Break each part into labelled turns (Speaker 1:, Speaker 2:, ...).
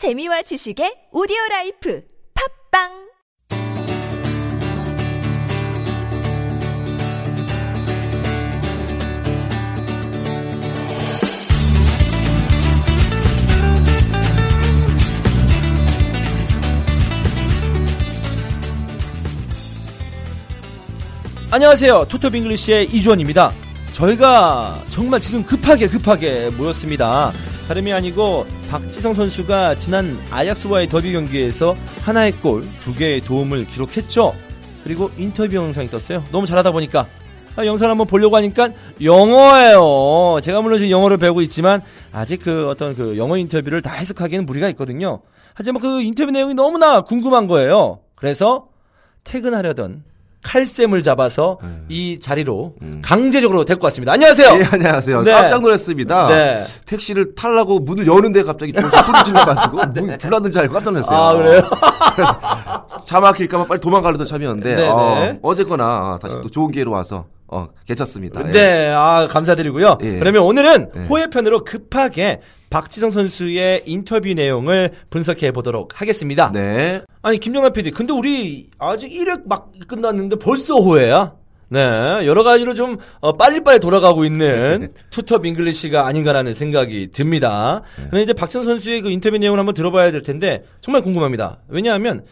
Speaker 1: 재미와 지식의 오디오 라이프 팟빵
Speaker 2: 안녕하세요. 투톱 잉글리시의 이주원입니다. 저희가 정말 지금 급하게 급하게 모였습니다. 다름이 아니고 박지성 선수가 지난 아약스와의 더비 경기에서 하나의 골, 두 개의 도움을 기록했죠. 그리고 인터뷰 영상이 떴어요. 너무 잘하다 보니까 아, 영상 한번 보려고 하니까 영어예요. 제가 물론 지금 영어를 배우고 있지만 아직 그 어떤 그 영어 인터뷰를 다 해석하기에는 무리가 있거든요. 하지만 그 인터뷰 내용이 너무나 궁금한 거예요. 그래서 퇴근하려던 칼쌤을 잡아서
Speaker 3: 네.
Speaker 2: 이 자리로
Speaker 3: 음.
Speaker 2: 강제적으로 데리고 왔습니다. 안녕하세요.
Speaker 3: 예, 안녕하세요.
Speaker 2: 네.
Speaker 3: 깜짝 놀랐습니다.
Speaker 2: 네.
Speaker 3: 택시를 타려고 문을 여는데 갑자기 뒤에서 소리 질러가지고 문 불났는 줄 알고 깜짝 놀랐어요.
Speaker 2: 아, 그래요?
Speaker 3: 차 막힐까봐 빨리 도망가려던 참이었는데
Speaker 2: 네,
Speaker 3: 어,
Speaker 2: 네.
Speaker 3: 어쨌거나 다시 또 좋은 기회로 와서 어, 괜찮습니다. 예.
Speaker 2: 네, 아, 감사드리고요.
Speaker 3: 예.
Speaker 2: 그러면 오늘은
Speaker 3: 네.
Speaker 2: 호혜편으로 급하게 박지성 선수의 인터뷰 내용을 분석해 보도록 하겠습니다.
Speaker 3: 네.
Speaker 2: 아니, 김정남 PD, 근데 우리 아직 1회 막 끝났는데 벌써 호혜야? 네, 여러 가지로 좀 어, 빨리빨리 돌아가고 있는 투톱 잉글리시가 아닌가라는 생각이 듭니다. 근데 이제 박지성 선수의 그 인터뷰 내용을 한번 들어봐야 될 텐데 정말 궁금합니다. 왜냐하면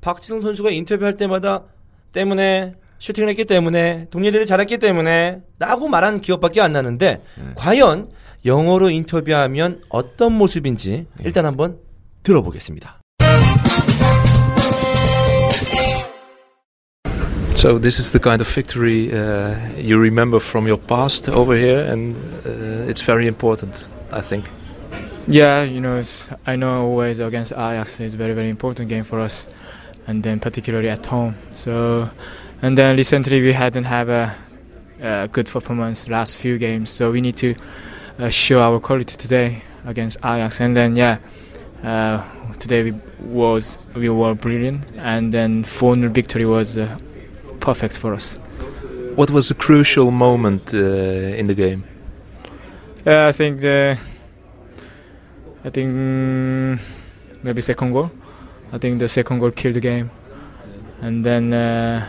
Speaker 2: 박지성 선수가 인터뷰할 때마다 때문에 슈팅을 했기 때문에 동료들이 잘했기 때문에 라고 말하는 기억밖에 안 나는데 과연 영어로 인터뷰하면 어떤 모습인지 일단 한번 들어보겠습니다.
Speaker 4: So this is the kind of victory uh, you remember from your past over here, and uh, it's very important, I think.
Speaker 5: Yeah, you know, it's, I know always against Ajax is very very important game for us, and then particularly at home. So, and then recently we hadn't have a, a good performance last few games, so we need to uh, show our quality today against Ajax, and then yeah. Uh, today we was we were brilliant, and then 4-0 victory was uh, perfect for us.
Speaker 4: What was the crucial moment uh, in the game?
Speaker 5: Yeah, I think the. I think mm, maybe second goal. I think the second goal killed the game, and then uh,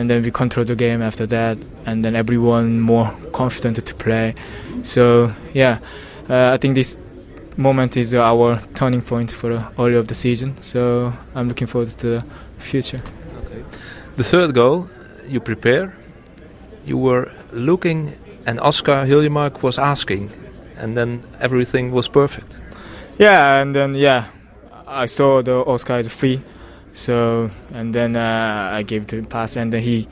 Speaker 5: and then we control the game after that, and then everyone more confident to play. So yeah, uh, I think this moment is our turning point for early of the season. So I'm looking forward to the future.
Speaker 4: The third goal, you prepare. You were looking, and Oscar Hiljemark was asking, and then everything was perfect.
Speaker 5: Yeah, and then yeah, I saw the Oscar is free, so and then uh, I gave the pass, and then he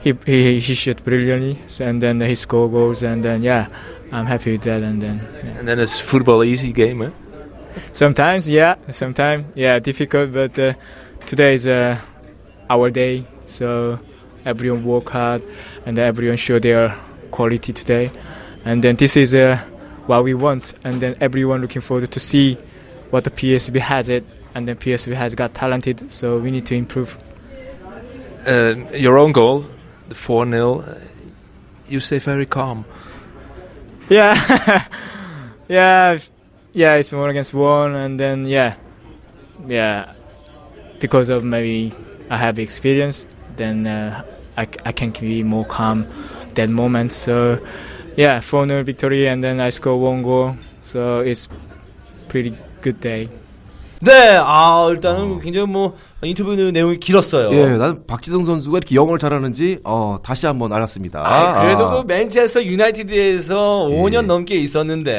Speaker 5: he he, he shot brilliantly, so, and then he scored goals, and then yeah, I'm happy with that, and then yeah.
Speaker 4: And then it's football easy game, eh?
Speaker 5: sometimes yeah, sometimes yeah, difficult, but uh, today is uh, our day, so everyone work hard, and everyone show their quality today, and then this is uh, what we want, and then everyone looking forward to see what the PSV has it, and then PSV has got talented, so we need to improve.
Speaker 4: Uh, your own goal, the 4 0, uh, you stay very calm.
Speaker 5: Yeah, yeah, yeah. It's one against one, and then yeah, yeah, because of maybe I have experience, then uh, I, I can be more calm that moment. So yeah, 4-0 victory, and then I score one goal, so it's pretty good day.
Speaker 2: 네, 아, 일단은 굉장히 뭐, 인터뷰 내용이 길었어요.
Speaker 3: 예, 나는 박지성 선수가 이렇게 영어를 잘하는지 어, 다시 한번 알았습니다.
Speaker 2: 아, 그래도
Speaker 3: 아,
Speaker 2: 그 맨체스터 유나이티드에서
Speaker 3: 예.
Speaker 2: 5년 넘게 있었는데.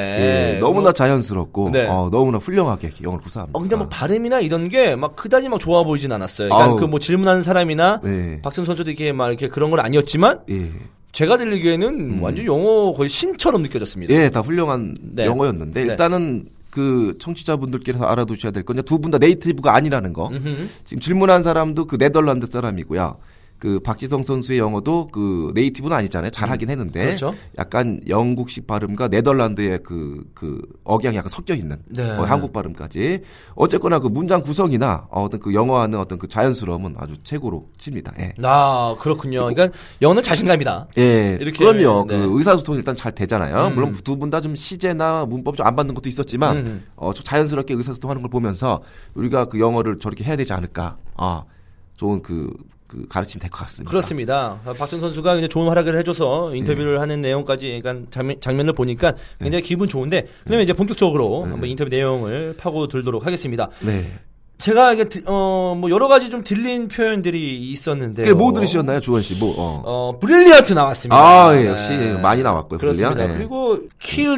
Speaker 3: 예, 너무나
Speaker 2: 뭐,
Speaker 3: 자연스럽고
Speaker 2: 네.
Speaker 3: 어, 너무나 훌륭하게 영어를 구사합니다.
Speaker 2: 어, 근데 뭐 발음이나 이런 게 막 그다지 막 좋아 보이진 않았어요. 그러니까. 그 뭐 질문하는 사람이나
Speaker 3: 네.
Speaker 2: 박승 선수도 이렇게 막 이렇게 그런 건 아니었지만
Speaker 3: 예.
Speaker 2: 제가 들리기에는 완전 영어 거의 신처럼 느껴졌습니다.
Speaker 3: 예, 다 훌륭한
Speaker 2: 네.
Speaker 3: 영어였는데
Speaker 2: 네.
Speaker 3: 일단은 그 청취자분들께서 알아두셔야 될건두분 다 네이티브가 아니라는 거.
Speaker 2: 음흠.
Speaker 3: 지금 질문한 사람도 그 네덜란드 사람이고요. 그 박지성 선수의 영어도 그 네이티브는 아니잖아요. 잘 하긴 했는데
Speaker 2: 그렇죠.
Speaker 3: 약간 영국식 발음과 네덜란드의 그, 그 억양이 약간 섞여 있는
Speaker 2: 네.
Speaker 3: 어, 한국 발음까지 어쨌거나 그 문장 구성이나 어, 어떤 그 영어하는 어떤 그 자연스러움은 아주 최고로 칩니다. 예.
Speaker 2: 아, 그렇군요. 그러니까 영어는 자신감이다.
Speaker 3: 예,
Speaker 2: 이렇게,
Speaker 3: 그럼요.
Speaker 2: 네.
Speaker 3: 그 의사소통이 일단 잘 되잖아요.
Speaker 2: 음.
Speaker 3: 물론 두 분 다 좀 시제나 문법 좀 안 받는 것도 있었지만,
Speaker 2: 음.
Speaker 3: 어, 좀 자연스럽게 의사소통하는 걸 보면서 우리가 그 영어를 저렇게 해야 되지 않을까. 아, 좋은 그, 그 가르침 될 것 같습니다.
Speaker 2: 그렇습니다. 아, 박준 선수가 이제 좋은 활약을 해줘서
Speaker 3: 예.
Speaker 2: 인터뷰를 하는 내용까지, 그러니까 장면, 장면을 보니까 굉장히 기분 좋은데, 그러면 이제 본격적으로 한번 인터뷰 내용을 파고 들도록 하겠습니다.
Speaker 3: 네.
Speaker 2: 제가 이게 드- 어, 뭐 여러 가지 좀 들린 표현들이 있었는데,
Speaker 3: 뭐 들으셨나요, 주원 씨? 뭐, 어.
Speaker 2: 어, brilliant 나왔습니다.
Speaker 3: 아, 예, 역시 많이 나왔고요,
Speaker 2: 그렇습니다.
Speaker 3: 예.
Speaker 2: 그리고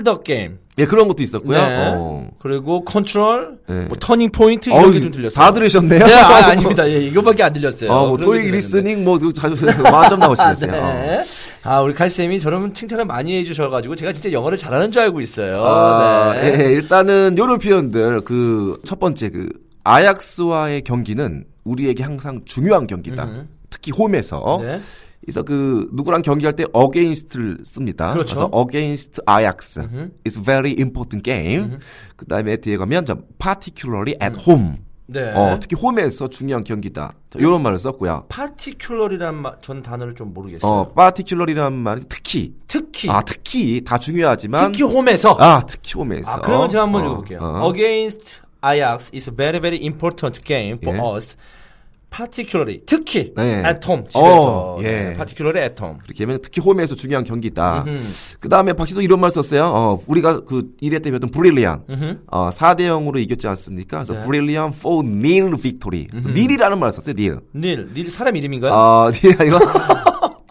Speaker 2: the game.
Speaker 3: 예, 그런 것도 있었고요.
Speaker 2: 네.
Speaker 3: 어.
Speaker 2: 그리고 컨트롤,
Speaker 3: 네.
Speaker 2: 뭐 turning point 이런 게 좀 들렸어요.
Speaker 3: 다 들으셨네요?
Speaker 2: 네, 아, 아닙니다. 예, 이거밖에 안 들렸어요.
Speaker 3: 어, 뭐, 토익. listening, 뭐, 자주, 만점 나오시겠어요.
Speaker 2: 네. 아, 우리 칼 쌤이 저러면 칭찬을 많이 해주셔가지고 제가 진짜 영어를 잘하는 줄 알고 있어요.
Speaker 3: 아,
Speaker 2: 네.
Speaker 3: 예, 일단은 요런 표현들 그 첫 번째 그 아약스와의 경기는 우리에게 항상 중요한 경기다.
Speaker 2: 음.
Speaker 3: 특히 홈에서.
Speaker 2: 네.
Speaker 3: 그래서 그 누구랑 경기할 때 against를 씁니다.
Speaker 2: 그렇죠.
Speaker 3: 래서 against Ajax.
Speaker 2: 음흠.
Speaker 3: It's very important game. 그다음에 뒤에 가면 저 particularly at home.
Speaker 2: 네.
Speaker 3: 어, 특히 홈에서 중요한 경기다. 자, 이런 말을 썼고요.
Speaker 2: 파티큘러리란 마, 전 단어를 좀 모르겠어요.
Speaker 3: 어, particular이란 말이 특히.
Speaker 2: 특히.
Speaker 3: 아, 특히 다 중요하지만
Speaker 2: 특히 홈에서.
Speaker 3: 아, 특히 홈에서.
Speaker 2: 아, 그러면 제가 한번
Speaker 3: 어,
Speaker 2: 읽어 볼게요.
Speaker 3: 어.
Speaker 2: Against Ajax is a very very important game for
Speaker 3: 예.
Speaker 2: us. Particularly 특히
Speaker 3: 네.
Speaker 2: home 집에서
Speaker 3: 어, 예.
Speaker 2: 네, particularly at home.
Speaker 3: 그렇게 하면 특히 홈에서 중요한 경기다. 그 다음에 박시도 이런 말 썼어요. 어, 우리가 그 1회 때 배웠던 브릴리안.
Speaker 2: 음흠.
Speaker 3: 어, 4대 0으로 이겼지 않습니까? 그래서
Speaker 2: 네.
Speaker 3: 브릴리안 nil victory. 그래서 nil이라는 말 썼어요, nil.
Speaker 2: 닐, 닐 사람 이름인가요?
Speaker 3: 어, nil 아니고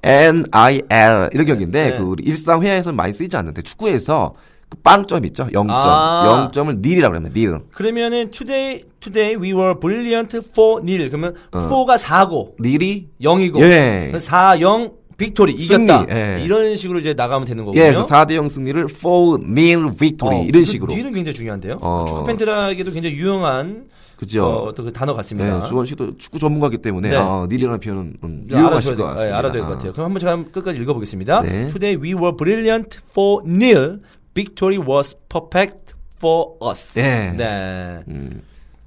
Speaker 3: N-I-L. 이런 경기인데,
Speaker 2: 네.
Speaker 3: 그 우리 일상 회화에서는 많이 쓰이지 않는데, 축구에서 그 빵점 있죠? 0점.
Speaker 2: 아.
Speaker 3: 0점을 nil이라고 합니다, nil.
Speaker 2: 그러면은 today today we were brilliant four nil. 그러면
Speaker 3: 어.
Speaker 2: four가 4고
Speaker 3: nil이
Speaker 2: 0이고
Speaker 3: 예.
Speaker 2: 4 0 victory 이겼다.
Speaker 3: 승리, 예.
Speaker 2: 이런 식으로 이제 나가면 되는 거군요.
Speaker 3: 예, 그래서 4대 0 승리를 four nil victory.
Speaker 2: 어,
Speaker 3: 이런
Speaker 2: 그
Speaker 3: 식으로.
Speaker 2: nil은 굉장히 중요한데요.
Speaker 3: 어.
Speaker 2: 축구 팬들에게도 굉장히 유용한
Speaker 3: 그죠?
Speaker 2: 어, 또그 단어 같습니다.
Speaker 3: 네, 주원 씨도 축구 전문가기 때문에
Speaker 2: 네.
Speaker 3: 어, nil이라는 표현은 음,
Speaker 2: 네,
Speaker 3: 유용하실 것
Speaker 2: 돼-
Speaker 3: 같습니다.
Speaker 2: 예, 알아둬야 될 것 같아요. 그럼 한번 제가 끝까지 읽어보겠습니다.
Speaker 3: 네.
Speaker 2: Today we were brilliant four nil. Victory was perfect for us.
Speaker 3: 예.
Speaker 2: 네.
Speaker 3: 음.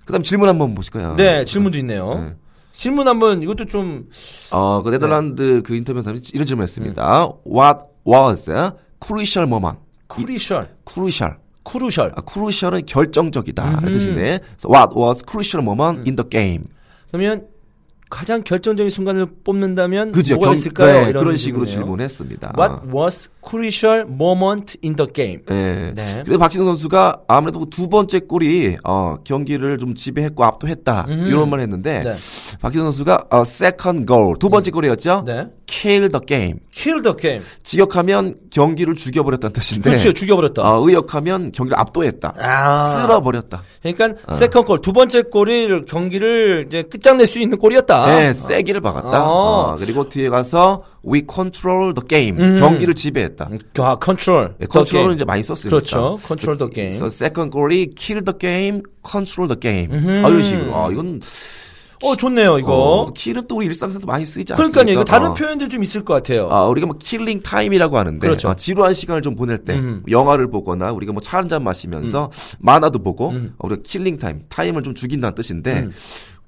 Speaker 3: 그다음 질문 한번 보실까요?
Speaker 2: 네, 질문도 있네요.
Speaker 3: 네.
Speaker 2: 질문 한번 이것도 좀
Speaker 3: 어, 그 네덜란드 그 인터뷰 사람이 이런 질문했습니다. What was a crucial moment? crucial,
Speaker 2: crucial. crucial.
Speaker 3: 아, crucial은 결정적이다. 라는 뜻인데. So what was crucial moment in the game?
Speaker 2: 그러면 가장 결정적인 순간을 뽑는다면
Speaker 3: 그죠?
Speaker 2: 뭐가
Speaker 3: 경-
Speaker 2: 있을까요?
Speaker 3: 네,
Speaker 2: 이런
Speaker 3: 그런 식으로. 질문했습니다.
Speaker 2: What was crucial moment in the game?
Speaker 3: 예.
Speaker 2: 네.
Speaker 3: 그래서 박진호 선수가 아무래도 두 번째 골이 어, 경기를 좀 지배했고 압도했다
Speaker 2: 음흠.
Speaker 3: 이런 말 했는데
Speaker 2: 네.
Speaker 3: 박진호 선수가 어, second goal 두 번째 골이었죠.
Speaker 2: 네.
Speaker 3: kill the game.
Speaker 2: Kill the game.
Speaker 3: 직역하면 경기를 죽여버렸다는 뜻인데
Speaker 2: 그렇죠. 죽여버렸다.
Speaker 3: 어, 의역하면 경기를 압도했다.
Speaker 2: 아.
Speaker 3: 쓸어버렸다.
Speaker 2: 그러니까 second 골, 두 번째 골이 경기를 이제 끝장낼 수 있는 골이었다.
Speaker 3: 네, 쐐기를 박았다.
Speaker 2: 어.
Speaker 3: 어, 그리고 뒤에 가서 we control the game.
Speaker 2: 음.
Speaker 3: 경기를 지배했다.
Speaker 2: 아, 컨트롤.
Speaker 3: 네, 컨트롤은 이제 많이 썼으니까.
Speaker 2: 그렇죠. control the game.
Speaker 3: 그래서 second 골이 kill the game, control the game.
Speaker 2: 음흠.
Speaker 3: 아, 이런 식으로. 아, 이건
Speaker 2: 어, 좋네요, 이거.
Speaker 3: 어, kill은 또 우리 일상에서도 많이 쓰이지 않습니까?
Speaker 2: 그러니까요. 이거 다른
Speaker 3: 어.
Speaker 2: 표현들 좀 있을 것 같아요.
Speaker 3: 아, 우리가 뭐 killing time이라고 하는데
Speaker 2: 그렇죠.
Speaker 3: 어, 지루한 시간을 좀 보낼 때
Speaker 2: 음.
Speaker 3: 영화를 보거나 우리가 뭐 차 한 잔 마시면서 만화도 보고 어, 우리가 killing time, 타임을 좀 죽인다는 뜻인데
Speaker 2: 음.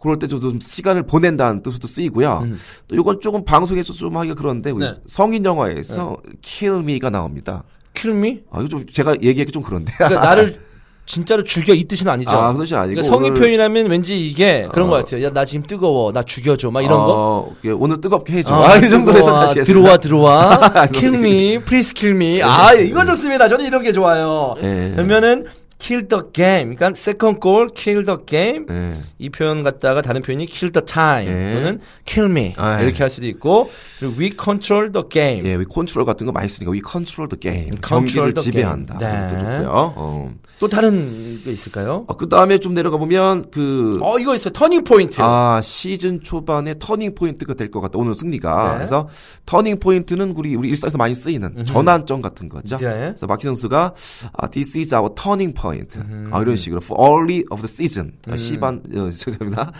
Speaker 3: 그럴 때 좀 시간을 보낸다는 뜻으로도 쓰이고요. 또 이건 조금 방송에서 좀 하기가 그런데
Speaker 2: 네.
Speaker 3: 성인 영화에서 kill me가 나옵니다.
Speaker 2: Me?
Speaker 3: 아, 이거 좀 제가 얘기하기 좀 그런데.
Speaker 2: 그러니까 나를 진짜로 죽여 이 뜻은 아니죠.
Speaker 3: 아, 그 뜻이 아니고
Speaker 2: 그러니까 성인
Speaker 3: 오늘-
Speaker 2: 표현이라면 왠지 이게 그런
Speaker 3: 어.
Speaker 2: 것 같아요. 야, 나 지금 뜨거워. 나 죽여줘. 막 이런 거.
Speaker 3: 어, 예, 오늘 뜨겁게 해줘.
Speaker 2: 아,
Speaker 3: 아, 이 정도로 해서 다시 했습니다.
Speaker 2: 들어와 들어와 kill me please kill me 아 이거 좋습니다 저는 이런 게 좋아요
Speaker 3: 예.
Speaker 2: 그러면은 kill the game 그러니까 second goal kill the game
Speaker 3: 예.
Speaker 2: 이 표현 갖다가 다른 표현이 kill the time
Speaker 3: 예.
Speaker 2: 또는 kill me
Speaker 3: 아, 예.
Speaker 2: 이렇게 할 수도 있고 그리고 we control the game
Speaker 3: 예, we control 같은 거 많이 쓰니까 we control the game.
Speaker 2: Control
Speaker 3: 경기를
Speaker 2: the
Speaker 3: 지배한다.
Speaker 2: game. 네.
Speaker 3: 좋고요. 어.
Speaker 2: 또 다른 게 있을까요?
Speaker 3: 그 다음에 좀 내려가 보면 그
Speaker 2: 어 이거 있어요 터닝 포인트
Speaker 3: 아, 시즌 초반에 터닝 포인트가 될 것 같다. 오늘 승리가.
Speaker 2: 네.
Speaker 3: 그래서 터닝 포인트는 우리 우리 일상에서 많이 쓰이는 전환점 같은 거죠.
Speaker 2: 네.
Speaker 3: 그래서 마키 선수가 아, this is our turning point. Point. 아, 이런 식으로 for early of the season. 아, 시반 어, 죄송합니다.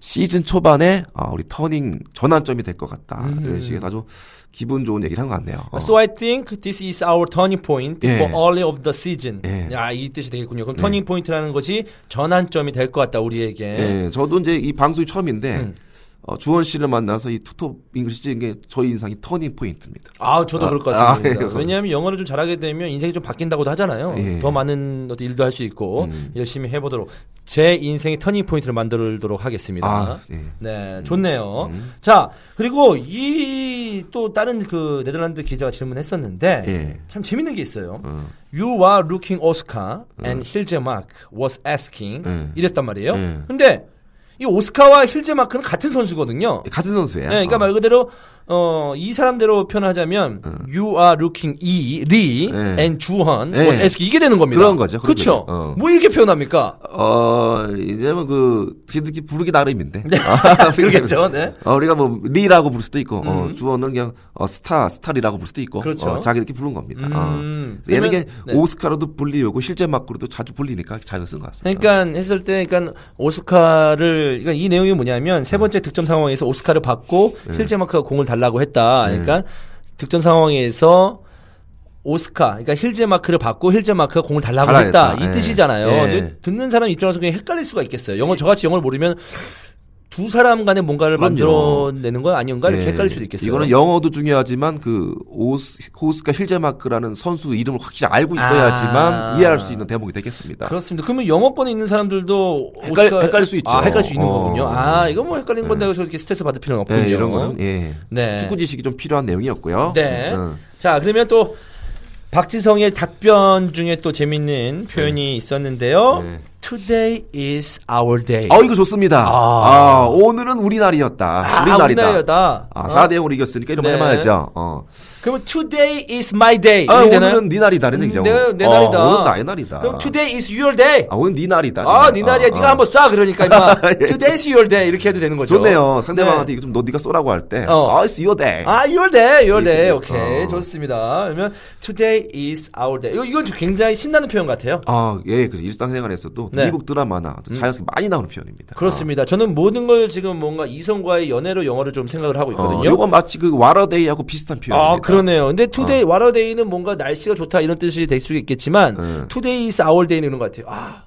Speaker 3: 시즌 초반에 아, 우리 터닝 전환점이 될 것 같다. 이런 식의 아주 기분 좋은 얘기를 한 것 같네요. 어.
Speaker 2: So I think this is our turning point
Speaker 3: 예.
Speaker 2: for early of the season.
Speaker 3: 예.
Speaker 2: 야, 이 뜻이 되겠군요. 그럼 터닝 포인트라는 것이 전환점이 될 것 같다 우리에게.
Speaker 3: 예, 저도 이제 이 방송이 처음인데
Speaker 2: 음.
Speaker 3: 어, 주원 씨를 만나서 이 투톱 잉글리시 찍은 게 저희 인생의 터닝 포인트입니다.
Speaker 2: 아, 저도
Speaker 3: 아,
Speaker 2: 그럴 것 같습니다.
Speaker 3: 아, 예.
Speaker 2: 왜냐하면 영어를 좀 잘하게 되면 인생이 좀 바뀐다고도 하잖아요.
Speaker 3: 예.
Speaker 2: 더 많은 어떤 일도 할 수 있고
Speaker 3: 음.
Speaker 2: 열심히 해보도록 제 인생의 터닝 포인트를 만들도록 하겠습니다.
Speaker 3: 아, 예.
Speaker 2: 네, 좋네요.
Speaker 3: 음.
Speaker 2: 자, 그리고 이 또 다른 그 네덜란드 기자가 질문했었는데
Speaker 3: 예.
Speaker 2: 참 재밌는 게 있어요.
Speaker 3: 어.
Speaker 2: You are looking Oscar and Hiljemark was asking
Speaker 3: 음.
Speaker 2: 이랬단 말이에요.
Speaker 3: 음.
Speaker 2: 근데 이 오스카와 힐제마크는 같은 선수거든요.
Speaker 3: 같은 선수예요.
Speaker 2: 네, 그러니까
Speaker 3: 어.
Speaker 2: 말 그대로 어, 이 사람대로 표현하자면 you are looking 이, 리,
Speaker 3: 네.
Speaker 2: and 주원
Speaker 3: 네.
Speaker 2: was asking 이게 되는 겁니다.
Speaker 3: 그런 거죠,
Speaker 2: 그렇죠.
Speaker 3: 어.
Speaker 2: 뭐 이렇게 표현합니까?
Speaker 3: 어, 이제 뭐 그, 지들끼리 부르기 나름인데.
Speaker 2: 네.
Speaker 3: 아,
Speaker 2: 그러겠죠. 네.
Speaker 3: 어, 우리가 뭐, 리라고 부를 수도 있고, 어,
Speaker 2: 음.
Speaker 3: 주원은 그냥, 어, 스타, 스타리라고 부를 수도 있고,
Speaker 2: 그렇죠.
Speaker 3: 어, 자기들끼리 부른 겁니다.
Speaker 2: 음.
Speaker 3: 어. 얘는 게
Speaker 2: 네.
Speaker 3: 오스카로도 불리고, 실제 막으로도 자주 불리니까 잘쓴것 같습니다.
Speaker 2: 그러니까 했을 때, 그러니까 오스카를, 그러니까 이 내용이 뭐냐면 세 번째 득점 상황에서 오스카를 받고
Speaker 3: 네.
Speaker 2: 힐제마크가 공을 달라 고 했다. 그러니까 득점 상황에서 오스카, 그러니까 힐제마크를 받고 힐제마크가 공을 달라고
Speaker 3: 달라
Speaker 2: 했다.
Speaker 3: 했다.
Speaker 2: 이
Speaker 3: 예.
Speaker 2: 뜻이잖아요.
Speaker 3: 예.
Speaker 2: 듣는 사람 입장에서 그냥 헷갈릴 수가 있겠어요. 영어, 저같이 영어를 모르면 두 사람 간에 뭔가를
Speaker 3: 그럼요.
Speaker 2: 만들어내는 건 아닌가 이렇게
Speaker 3: 예.
Speaker 2: 헷갈릴 수도 있겠어요.
Speaker 3: 이거는 영어도 중요하지만 그 오스, 오스카 힐제마크라는 선수 이름을 확실히 알고 있어야지만
Speaker 2: 아.
Speaker 3: 이해할 수 있는 대목이 되겠습니다.
Speaker 2: 그렇습니다. 그러면 영어권에 있는 사람들도
Speaker 3: 헷갈-
Speaker 2: 오스카-
Speaker 3: 헷갈릴 수 있죠.
Speaker 2: 아, 헷갈릴 수 있는
Speaker 3: 어.
Speaker 2: 거군요. 아, 이거 뭐 헷갈리는 건데 그래서 이렇게 스트레스 받을 필요는 없군요.
Speaker 3: 예, 이런 거는 예.
Speaker 2: 네.
Speaker 3: 축구 지식이 좀 필요한 내용이었고요.
Speaker 2: 네.
Speaker 3: 음.
Speaker 2: 자, 그러면 또 박지성의 답변 중에 또 재밌는 표현이 있었는데요.
Speaker 3: 네.
Speaker 2: Today is our day.
Speaker 3: 아, 이거 좋습니다.
Speaker 2: 아.
Speaker 3: 아, 오늘은 우리 날이었다.
Speaker 2: 아,
Speaker 3: 우리 날이다.
Speaker 2: 우리나라다.
Speaker 3: 아,
Speaker 2: 어?
Speaker 3: 4대 0으로 이겼으니까 이런 거
Speaker 2: 네.
Speaker 3: 해봐야죠. 어.
Speaker 2: 그러면 today is my day.
Speaker 3: 아,
Speaker 2: 이렇게 되나요?
Speaker 3: 오늘은 네 날이다. 이런
Speaker 2: 음,
Speaker 3: 얘기죠.
Speaker 2: 내, 내
Speaker 3: 어,
Speaker 2: 날이다.
Speaker 3: 오늘 나의 날이다.
Speaker 2: 그럼 today is your day.
Speaker 3: 아, 오늘 네 날이다.
Speaker 2: 아, 네 날이야.
Speaker 3: 어,
Speaker 2: 네가
Speaker 3: 어.
Speaker 2: 한번 쏴. 그러니까 임마.
Speaker 3: 예.
Speaker 2: Today is your day. 이렇게 해도 되는 거죠.
Speaker 3: 좋네요. 상대방한테
Speaker 2: 네.
Speaker 3: 이거 좀너 네가 쏘라고 할 때.
Speaker 2: 어.
Speaker 3: 아, it's your day.
Speaker 2: 아, your day, your day. 오케이.
Speaker 3: 어.
Speaker 2: 좋습니다. 그러면 today is our day. 이거, 이건 좀 굉장히 신나는 표현 같아요.
Speaker 3: 아, 예, 그 일상생활에서도
Speaker 2: 네.
Speaker 3: 미국 드라마나 또 자연스럽게 많이 나오는 표현입니다.
Speaker 2: 그렇습니다. 저는 모든 걸 지금 뭔가 이성과의 연애로 영어를 좀 생각을 하고
Speaker 3: 어,
Speaker 2: 있거든요.
Speaker 3: 요거 마치 그 what a day하고 비슷한 표현입니다.
Speaker 2: 아, 그러네요. 근데 투데이,
Speaker 3: 어.
Speaker 2: 와러데이는 뭔가 날씨가 좋다 이런 뜻이 될 수 있겠지만,
Speaker 3: 음.
Speaker 2: today is our day는 이런 것 같아요. 아,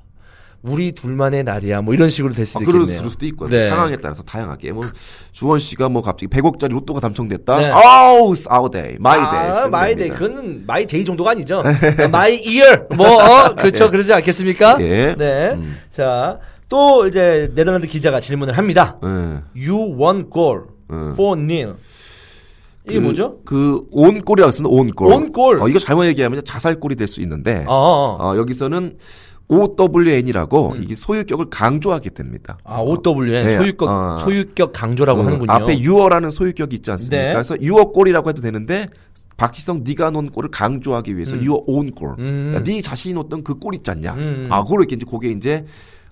Speaker 2: 우리 둘만의 날이야. 뭐 이런 식으로 될 수도
Speaker 3: 아, 그럴
Speaker 2: 있겠네요.
Speaker 3: 수도 있고
Speaker 2: 네.
Speaker 3: 상황에 따라서 다양하게 뭐 주원 씨가 뭐 갑자기 100억짜리 로또가 당첨됐다.
Speaker 2: 네.
Speaker 3: 아우, it's our day, my day.
Speaker 2: 아,
Speaker 3: 쓰면 my day.
Speaker 2: 그거는 my day 정도가 아니죠. my year. 뭐, 어, 그렇죠. 그러지 않겠습니까?
Speaker 3: 예.
Speaker 2: 네.
Speaker 3: 음.
Speaker 2: 자, 또 이제 네덜란드 기자가 질문을 합니다.
Speaker 3: 예.
Speaker 2: Your own goal
Speaker 3: 음.
Speaker 2: four nil. 이게
Speaker 3: 그-
Speaker 2: 뭐죠?
Speaker 3: 그 온골이라고 쓰는 온골.
Speaker 2: 온골.
Speaker 3: 어, 이거 잘못 얘기하면 자살골이 될 수 있는데
Speaker 2: 어, 어.
Speaker 3: 어, 여기서는 OWN이라고
Speaker 2: 음.
Speaker 3: 이게 소유격을 강조하게 됩니다.
Speaker 2: 아, OWN
Speaker 3: 네,
Speaker 2: 소유격
Speaker 3: 어.
Speaker 2: 소유격 강조라고
Speaker 3: 음,
Speaker 2: 하는군요.
Speaker 3: 앞에 your라는 소유격이 있지 않습니까?
Speaker 2: 네.
Speaker 3: 그래서 your goal이라고 해도 되는데 박지성 네가 넣은 골을 강조하기 위해서 your own goal.
Speaker 2: 음.
Speaker 3: 네 자신이 넣던 그 골 있잖냐.
Speaker 2: 음.
Speaker 3: 아, 그걸 이렇게 이제 그게 이제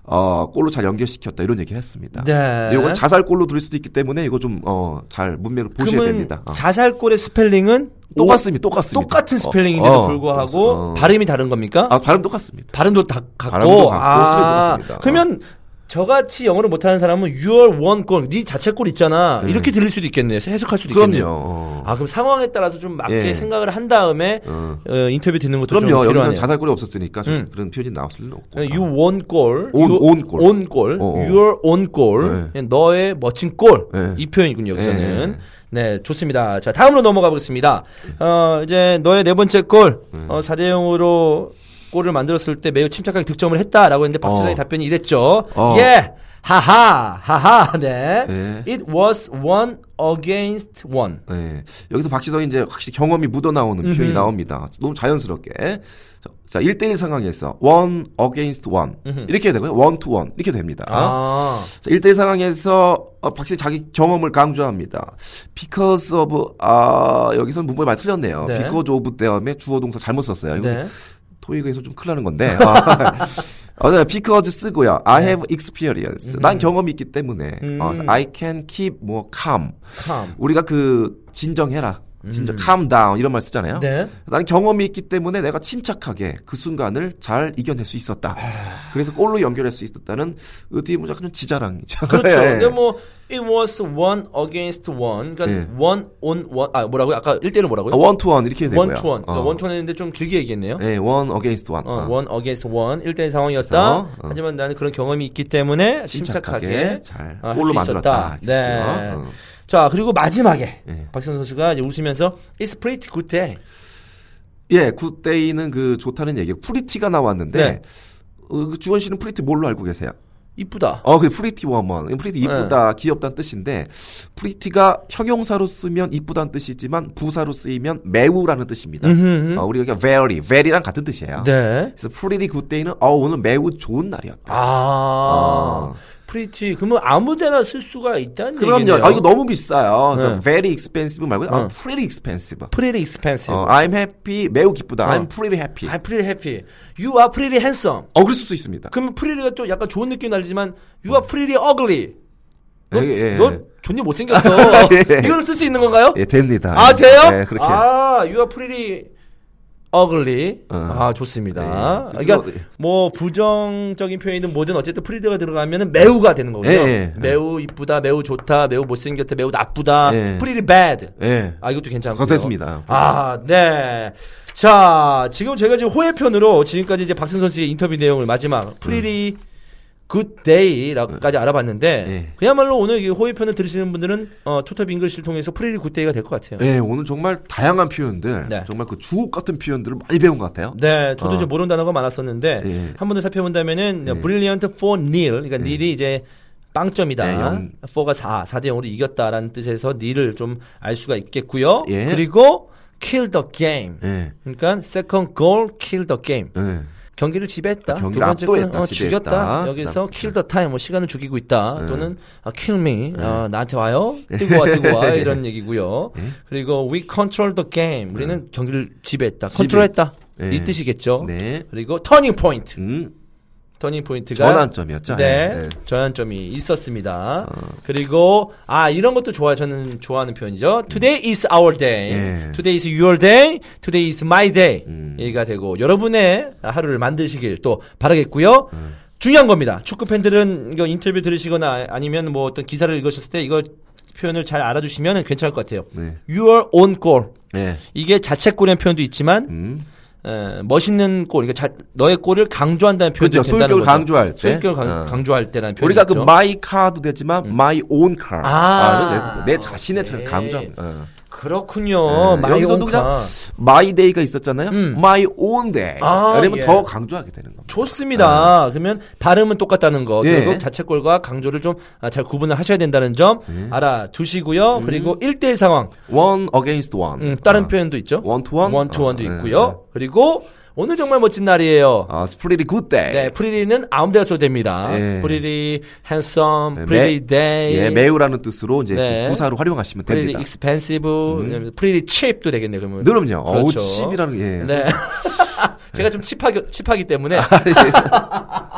Speaker 3: 어, 골로 잘 연결시켰다 이런 얘기를 했습니다.
Speaker 2: 네.
Speaker 3: 이건 자살골로 들을 수도 있기 때문에 이거 좀 어, 잘 문맥을 보셔야 됩니다. 어.
Speaker 2: 자살골의 스펠링은
Speaker 3: 똑같습니다. 똑같습니다.
Speaker 2: 똑같은
Speaker 3: 어,
Speaker 2: 스펠링인데도
Speaker 3: 어,
Speaker 2: 불구하고
Speaker 3: 어.
Speaker 2: 발음이 다른 겁니까?
Speaker 3: 아, 발음 똑같습니다.
Speaker 2: 발음도 다 같고.
Speaker 3: 발음도 같고,
Speaker 2: 아,
Speaker 3: spell도 똑같습니다.
Speaker 2: 그러면 저같이 영어를 못하는 사람은 your one 골, 네 자체 골 있잖아.
Speaker 3: 네.
Speaker 2: 이렇게 들릴 수도 있겠네요. 해석할 수도. 있겠네요.
Speaker 3: 어.
Speaker 2: 아 그럼 상황에 따라서 좀 맞게
Speaker 3: 예.
Speaker 2: 생각을 한 다음에
Speaker 3: 어.
Speaker 2: 어, 인터뷰 듣는 것도
Speaker 3: 그럼요.
Speaker 2: 좀 필요하네요.
Speaker 3: 자살골이 없었으니까 좀
Speaker 2: 음.
Speaker 3: 그런 표현이 나올 수는 없고.
Speaker 2: You won 골,
Speaker 3: 온-
Speaker 2: you-
Speaker 3: 온 골.
Speaker 2: 온 골, your own 골, 너의 멋진 골.
Speaker 3: 네.
Speaker 2: 이 표현이군요. 여기서는.
Speaker 3: 네.
Speaker 2: 네, 좋습니다. 자, 다음으로 넘어가 보겠습니다. 어, 이제 너의 네 번째 골, 어, 4대 0으로 골을 만들었을 때 매우 침착하게 득점을 했다라고 했는데 박지성의
Speaker 3: 어.
Speaker 2: 답변이 이랬죠.
Speaker 3: 어.
Speaker 2: 예. 하하, 하하, 네.
Speaker 3: 네.
Speaker 2: It was one against one.
Speaker 3: 네. 여기서 박지성이 이제 확실히 경험이 묻어 나오는 표현이
Speaker 2: 음흠.
Speaker 3: 나옵니다. 너무 자연스럽게. 자, 자, 1대1 상황에서 one against one.
Speaker 2: 음흠.
Speaker 3: 이렇게 해야 되고요. one to one. 이렇게 됩니다.
Speaker 2: 아,
Speaker 3: 자, 1대1 상황에서 어, 확실히 자기 경험을 강조합니다. because of, 아, 여기서 문법이 많이 틀렸네요.
Speaker 2: 네.
Speaker 3: because of 다음에 주어 동사 잘못 썼어요.
Speaker 2: 네.
Speaker 3: 토익에서 좀 큰일 나는 건데. 아, 어, 네, because 쓰고요. I have experience. 난 경험이 있기 때문에.
Speaker 2: 네. 음.
Speaker 3: 어, I can keep more calm.
Speaker 2: calm.
Speaker 3: 우리가 그 진정해라. 진짜 calm down 이런 말 쓰잖아요.
Speaker 2: 음. 네.
Speaker 3: 나는 경험이 있기 때문에 내가 침착하게 그 순간을 잘 이겨낼 수 있었다. 그래서 골로 연결할 수 있었다는 어떻게 보면 약간 좀 지자랑이죠.
Speaker 2: 그렇죠.
Speaker 3: 예.
Speaker 2: 근데 뭐 it was one against one. 그러니까
Speaker 3: 예.
Speaker 2: one on one. 아 뭐라고요? 아까 1대1로 뭐라고요?
Speaker 3: 원 투원 이렇게 되고요.
Speaker 2: one to one. 그러니까 one to one 했는데 좀 길게 얘기했네요.
Speaker 3: 예, one against one.
Speaker 2: 어, one against one 1대1 상황이었다.
Speaker 3: 어.
Speaker 2: 하지만 나는 그런 경험이 있기 때문에 침착하게,
Speaker 3: 침착하게 잘
Speaker 2: 어,
Speaker 3: 골로 만들었다.
Speaker 2: 있었다. 네. 자 그리고 마지막에
Speaker 3: 예.
Speaker 2: 박지성 선수가 이제 웃으면서 It's pretty good day.
Speaker 3: 예, good day는 그 좋다는 얘기고 pretty가 나왔는데
Speaker 2: 네.
Speaker 3: 어, 그 주원 씨는 pretty 뭘로 알고 계세요?
Speaker 2: 이쁘다.
Speaker 3: 어, 그 pretty woman. pretty 이쁘다, 귀엽다는 뜻인데 pretty가 형용사로 쓰면 이쁘다는 뜻이지만 부사로 쓰이면 매우라는 뜻입니다.
Speaker 2: 음흠.
Speaker 3: 어, 우리가 very, very랑 같은 뜻이에요.
Speaker 2: 네.
Speaker 3: 그래서 pretty good day는 어, 오늘 매우 좋은 날이었다.
Speaker 2: 아.
Speaker 3: 어.
Speaker 2: pretty. 그러면 아무데나 쓸 수가 있다는
Speaker 3: 그럼요.
Speaker 2: 얘기네요.
Speaker 3: 아, 이거 너무 비싸요. 그래서
Speaker 2: 네.
Speaker 3: very expensive 말고 아,
Speaker 2: 어.
Speaker 3: pretty expensive.
Speaker 2: pretty expensive.
Speaker 3: 어, I'm happy, 매우 기쁘다.
Speaker 2: 어.
Speaker 3: I'm pretty happy.
Speaker 2: I'm pretty happy. You are pretty handsome.
Speaker 3: 어, 그럴 수 있습니다.
Speaker 2: 그러면 pretty가 또 약간 좋은 느낌 나지만 you are pretty ugly. 너,
Speaker 3: 예, 예.
Speaker 2: 너 존나 못생겼어.
Speaker 3: 예.
Speaker 2: 이거는 쓸수 있는 건가요?
Speaker 3: 예, 됩니다.
Speaker 2: 아, 돼요?
Speaker 3: 예, 그렇게.
Speaker 2: 아, you are pretty ugly.
Speaker 3: 어.
Speaker 2: 아, 좋습니다.
Speaker 3: 예.
Speaker 2: 그러니까
Speaker 3: 그래서-
Speaker 2: 뭐 부정적인 표현이든 뭐든 어쨌든 pretty가 들어가면은 매우가 되는 거고요.
Speaker 3: 예, 예.
Speaker 2: 매우 이쁘다, 매우 좋다, 매우 못생겼다, 매우 나쁘다.
Speaker 3: 예.
Speaker 2: pretty bad.
Speaker 3: 예.
Speaker 2: 아, 이것도 괜찮고.
Speaker 3: 그거 됐습니다.
Speaker 2: 아, 네. 자, 지금 저희가 지금 호외편으로 지금까지 이제 박지성 선수의 인터뷰 내용을 마지막 pretty good day라고까지 알아봤는데
Speaker 3: 예.
Speaker 2: 그야말로 오늘 이 호외편을 들으시는 분들은 어, 투톱 잉글리시를 통해서 pretty good day가 될 것 같아요.
Speaker 3: 예, 오늘 정말 다양한 표현들,
Speaker 2: 네.
Speaker 3: 정말 그 주옥 같은 표현들을 많이 배운 것 같아요.
Speaker 2: 네, 저도
Speaker 3: 어.
Speaker 2: 이제 모르는 단어가 많았었는데
Speaker 3: 예.
Speaker 2: 한번 더 살펴본다면은
Speaker 3: 예.
Speaker 2: brilliant for nil, 그러니까 nil이 이제 빵점이다.
Speaker 3: 네, 영.
Speaker 2: 4가 4, 4대 0으로 이겼다라는 뜻에서 nil을 좀 알 수가 있겠고요.
Speaker 3: 예.
Speaker 2: 그리고 kill the game.
Speaker 3: 예.
Speaker 2: 그러니까 second goal, kill the game.
Speaker 3: 예.
Speaker 2: 경기를 지배했다.
Speaker 3: 경기를
Speaker 2: 두 번째 건, 어. 죽였다. 여기서
Speaker 3: 그다음-
Speaker 2: kill the time, 뭐 시간을 죽이고 있다.
Speaker 3: 네.
Speaker 2: 또는 아, kill me, 어, 나한테 와요. 뜨고 와, 뜨고 와 이런 얘기고요.
Speaker 3: 네.
Speaker 2: 그리고 we control the game. 우리는 경기를 지배했다. 컨트롤했다.
Speaker 3: 네.
Speaker 2: 이 뜻이겠죠.
Speaker 3: 네.
Speaker 2: 그리고 터닝 포인트.
Speaker 3: 음,
Speaker 2: 터닝 포인트가
Speaker 3: 전환점이었죠.
Speaker 2: 네,
Speaker 3: 예, 예.
Speaker 2: 전환점이 있었습니다. 그리고 아 이런 것도 좋아요. 저는 좋아하는 표현이죠. Today is our day.
Speaker 3: 예.
Speaker 2: Today is your day. Today is my day.
Speaker 3: 음.
Speaker 2: 얘기가 되고 여러분의 하루를 만드시길 또 바라겠고요. 중요한 겁니다. 축구 팬들은 이거 인터뷰 들으시거나 아니면 뭐 어떤 기사를 읽으셨을 때 이거 표현을 잘 알아두시면 괜찮을 것 같아요.
Speaker 3: 네.
Speaker 2: Your own goal.
Speaker 3: 예.
Speaker 2: 이게 자책골이라는 표현도 있지만
Speaker 3: 음.
Speaker 2: 에, 멋있는 골, 그러니까 자, 너의 골을 강조한다는
Speaker 3: 그죠.
Speaker 2: 된다는
Speaker 3: 소유격을. 강조할 때.
Speaker 2: 소유격을 강,
Speaker 3: 어.
Speaker 2: 강조할 때라는 표현이
Speaker 3: 우리가 그 my car도 되지만 my own car.
Speaker 2: 아.
Speaker 3: 내, 내 자신의
Speaker 2: 오케이.
Speaker 3: 감정. 어.
Speaker 2: 그렇군요.
Speaker 3: 네,
Speaker 2: my
Speaker 3: 여기서도. 그냥 my day가 있었잖아요.
Speaker 2: 음.
Speaker 3: my own day.
Speaker 2: 아,
Speaker 3: 그러면
Speaker 2: 예.
Speaker 3: 더 강조하게 되는 겁니다.
Speaker 2: 좋습니다. 그러면 발음은 똑같다는 거.
Speaker 3: 예.
Speaker 2: 결국 자책골과 강조를 좀 잘 구분을 하셔야 된다는 점
Speaker 3: 예.
Speaker 2: 알아두시고요. 그리고 1대1 상황.
Speaker 3: one against one.
Speaker 2: 음, 다른
Speaker 3: 어.
Speaker 2: 표현도 있죠.
Speaker 3: one to one.
Speaker 2: one to one도
Speaker 3: 어,
Speaker 2: 있고요. 그리고 오늘 정말 멋진 날이에요.
Speaker 3: 아, it's pretty good day.
Speaker 2: 네, pretty는 아무 데나 써도 됩니다.
Speaker 3: 예.
Speaker 2: pretty, handsome,
Speaker 3: 네,
Speaker 2: pretty
Speaker 3: 매-
Speaker 2: day.
Speaker 3: 예, 매우라는 뜻으로 이제
Speaker 2: 네.
Speaker 3: 그 부사로 활용하시면
Speaker 2: pretty
Speaker 3: 됩니다.
Speaker 2: expensive, pretty cheap도 되겠네요. 그러면.
Speaker 3: 그럼요.
Speaker 2: 그렇죠.
Speaker 3: cheap이라는 게.
Speaker 2: 네. 제가 좀 cheap하기, cheap하기 때문에.
Speaker 3: 아,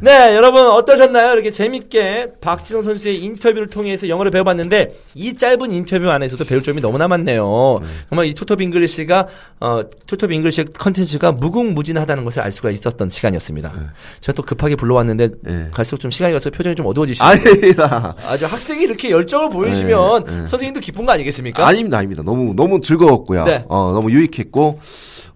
Speaker 2: 네, 여러분 어떠셨나요? 이렇게 재밌게 박지성 선수의 인터뷰를 통해서 영어를 배워봤는데 이 짧은 인터뷰 안에서도 배울 점이 너무나 많네요. 정말 이 투톱 잉글리시가 어, 투톱 잉글리시 컨텐츠가 무궁무진하다는 것을 알 수가 있었던 시간이었습니다. 제가 또 급하게 불러왔는데
Speaker 3: 네.
Speaker 2: 갈수록 좀 시간이 가서 표정이 좀 어두워지시네요.
Speaker 3: 아닙니다.
Speaker 2: 아주 학생이 이렇게 열정을 보이시면
Speaker 3: 네, 네.
Speaker 2: 선생님도 기쁜 거 아니겠습니까?
Speaker 3: 아닙니다, 아닙니다. 너무, 너무 즐거웠고요.
Speaker 2: 네.
Speaker 3: 어, 너무 유익했고,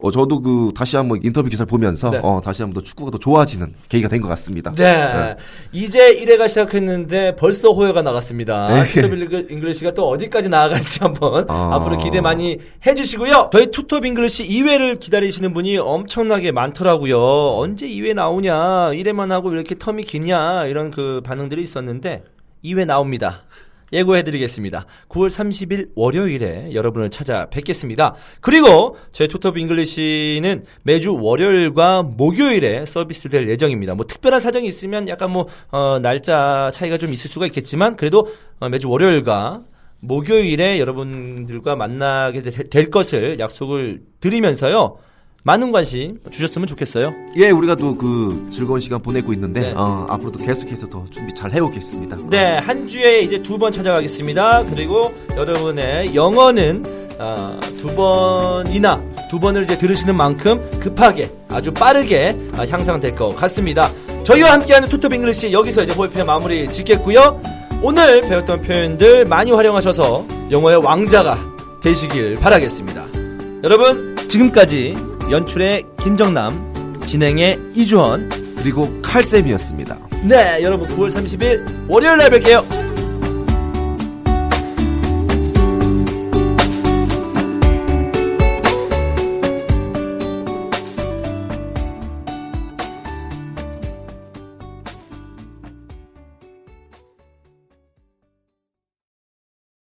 Speaker 3: 어, 저도 그, 다시 한번 인터뷰 기사를 보면서,
Speaker 2: 네.
Speaker 3: 어, 다시 한번 더 축구가 더 좋아지는 계기가 된 것 같습니다.
Speaker 2: 네. 이제 1회가 시작했는데 벌써 호외가 나갔습니다.
Speaker 3: 네.
Speaker 2: 투톱 잉글- 잉글리시가 또 어디까지 나아갈지 한번
Speaker 3: 아.
Speaker 2: 앞으로 기대 많이 해주시고요. 저희 투톱 잉글리시 2회를 기다리시는 분이 엄청나게 많더라고요. 언제 2회 나오냐, 1회만 하고 왜 이렇게 텀이 기냐, 이런 그 반응들이 있었는데 2회 나옵니다. 예고해드리겠습니다. 9월 30일 월요일에 여러분을 찾아뵙겠습니다. 그리고 저희 투톱 잉글리시는 매주 월요일과 목요일에 서비스될 예정입니다. 뭐 특별한 사정이 있으면 약간 뭐 어, 날짜 차이가 좀 있을 수가 있겠지만 그래도 어, 매주 월요일과 목요일에 여러분들과 만나게 되- 될 것을 약속을 드리면서요. 많은 관심 주셨으면 좋겠어요.
Speaker 3: 예, 우리가 또 그 즐거운 시간 보내고 있는데
Speaker 2: 네.
Speaker 3: 어, 앞으로도 계속해서 더 준비 잘 해오겠습니다.
Speaker 2: 네, 한 주에 이제 두 번 찾아가겠습니다. 그리고 여러분의 영어는 아, 두 번이나 두 번을 이제 들으시는 만큼 급하게 아주 빠르게 아, 향상될 것 같습니다. 저희와 함께하는 투톱 잉글리시 여기서 이제 호외편 마무리 짓겠고요. 오늘 배웠던 표현들 많이 활용하셔서 영어의 왕자가 되시길 바라겠습니다. 여러분 지금까지 연출의 김정남, 진행의 이주헌,
Speaker 3: 그리고 칼쌤이었습니다.
Speaker 2: 네 여러분 9월 30일 월요일 날 뵐게요.